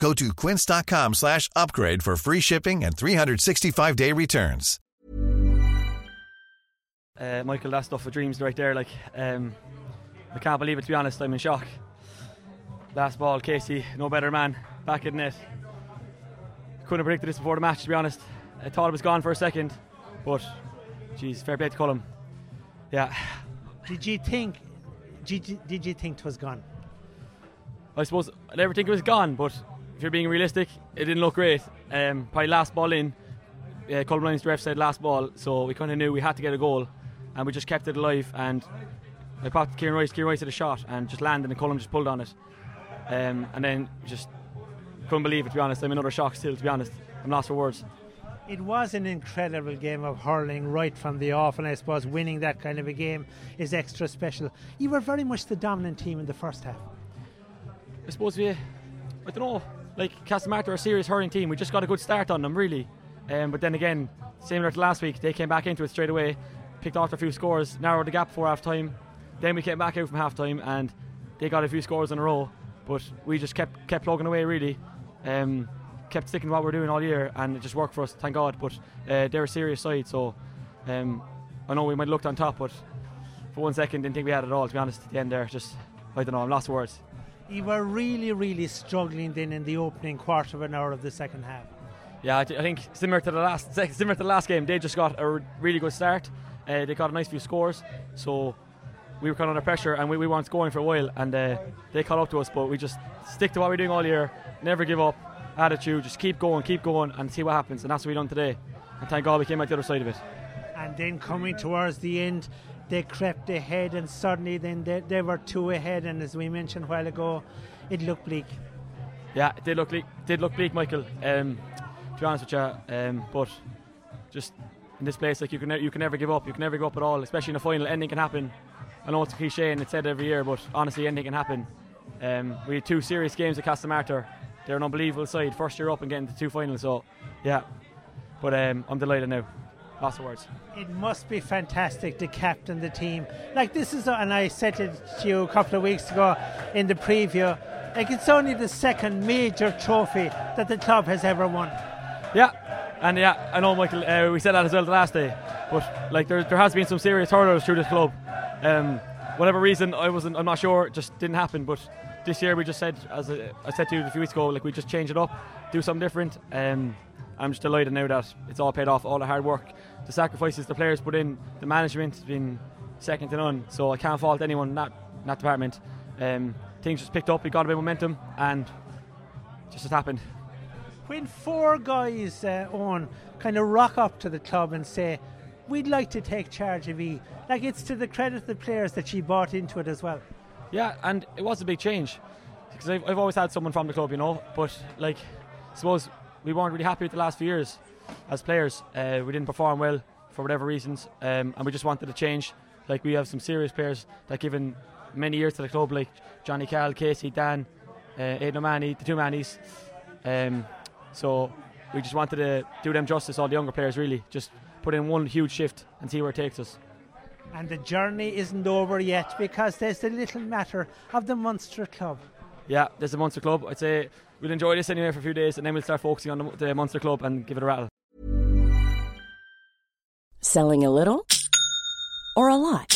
Go to quince.com slash upgrade for free shipping and 365-day returns. Uh, Michael, that stuff of dreams right there. Like, um, I can't believe it. To be honest, I'm in shock. Last ball, Casey, no better man, back in net. Couldn't have predicted this before the match. To be honest, I thought it was gone for a second, but, geez, fair play to Cullum. Yeah, Did you think? Did you, did you think it was gone? I suppose I never think it was gone, but if you're being realistic, it didn't look great. Um, probably last ball in, uh, Colin the ref said last ball, so we kind of knew we had to get a goal, and we just kept it alive. And I popped Kieran Rice, Kieran Rice had a shot and just landed, and Colin just pulled on it. Um, and then just couldn't believe it, to be honest. I'm in utter shock still, to be honest. I'm lost for words. It was an incredible game of hurling right from the off, and I suppose winning that kind of a game is extra special. You were very much the dominant team in the first half. I suppose we, I don't know, like Castlemartyr are a serious hurling team. We just got a good start on them, really. Um, but then again, similar to last week, they came back into it straight away, picked off a few scores, narrowed the gap before half time. Then we came back out from half time and they got a few scores in a row. But we just kept kept plugging away, really. Um, kept sticking to what we're doing all year, and it just worked for us, thank God. But uh, they're a serious side, so um, I know we might have looked on top, but for one second didn't think we had it all. To be honest, at the end there, just I don't know, I'm lost words. You were really, really struggling then in the opening quarter of an hour of the second half. Yeah, I, thi- I think similar to the last similar to the last game, they just got a r- really good start. Uh, they got a nice few scores, so we were kind of under pressure and we, we weren't scoring for a while. And uh, they caught up to us, but we just stick to what we're doing all year. Never give up. Attitude, just keep going, keep going, and see what happens. And that's what we done today. And thank God we came out the other side of it. And then coming towards the end, they crept ahead, and suddenly then they, they were two ahead. And as we mentioned a while ago, it looked bleak. Yeah, it did look bleak, did look bleak, Michael. Um, to be honest with you, um, but just in this place, like you can you can never give up. You can never give up at all, especially in a final. Anything can happen. I know it's a cliche and it's said every year, but honestly, anything can happen. Um, we had two serious games at Castlemartyr. They're an unbelievable side. First year up and getting to two finals. So, yeah. But um, I'm delighted now. Lots of words. It must be fantastic to captain the team. Like this is, and I said it to you a couple of weeks ago in the preview. Like it's only the second major trophy that the club has ever won. Yeah, and yeah, I know, Michael. Uh, we said that as well the last day, but like there, there has been some serious hurdles through this club. Um, whatever reason, I wasn't. I'm not sure. It just didn't happen. But this year, we just said, as I said to you a few weeks ago, like we just change it up, do something different. Um, I'm just delighted now that it's all paid off. All the hard work, the sacrifices the players put in, the management has been second to none. So I can't fault anyone in that, in that department. Um, things just picked up. We got a bit of momentum, and just has happened. When four guys uh, on kind of rock up to the club and say, "We'd like to take charge of E," like it's to the credit of the players that she bought into it as well. Yeah, and it was a big change because I've, I've always had someone from the club, you know. But like, I suppose we weren't really happy with the last few years as players. Uh, we didn't perform well for whatever reasons, um, and we just wanted to change. Like we have some serious players that given many years to the club, like Johnny Cal, Casey, Dan, uh, Aidan O'Mahony, the two Mannies. Um, so we just wanted to do them justice, all the younger players, really. Just put in one huge shift and see where it takes us. And the journey isn't over yet because there's the little matter of the Munster Club. Yeah, there's a Munster Club. I'd say we'll enjoy this anyway for a few days, and then we'll start focusing on the, the Munster Club and give it a rattle. Selling a little or a lot?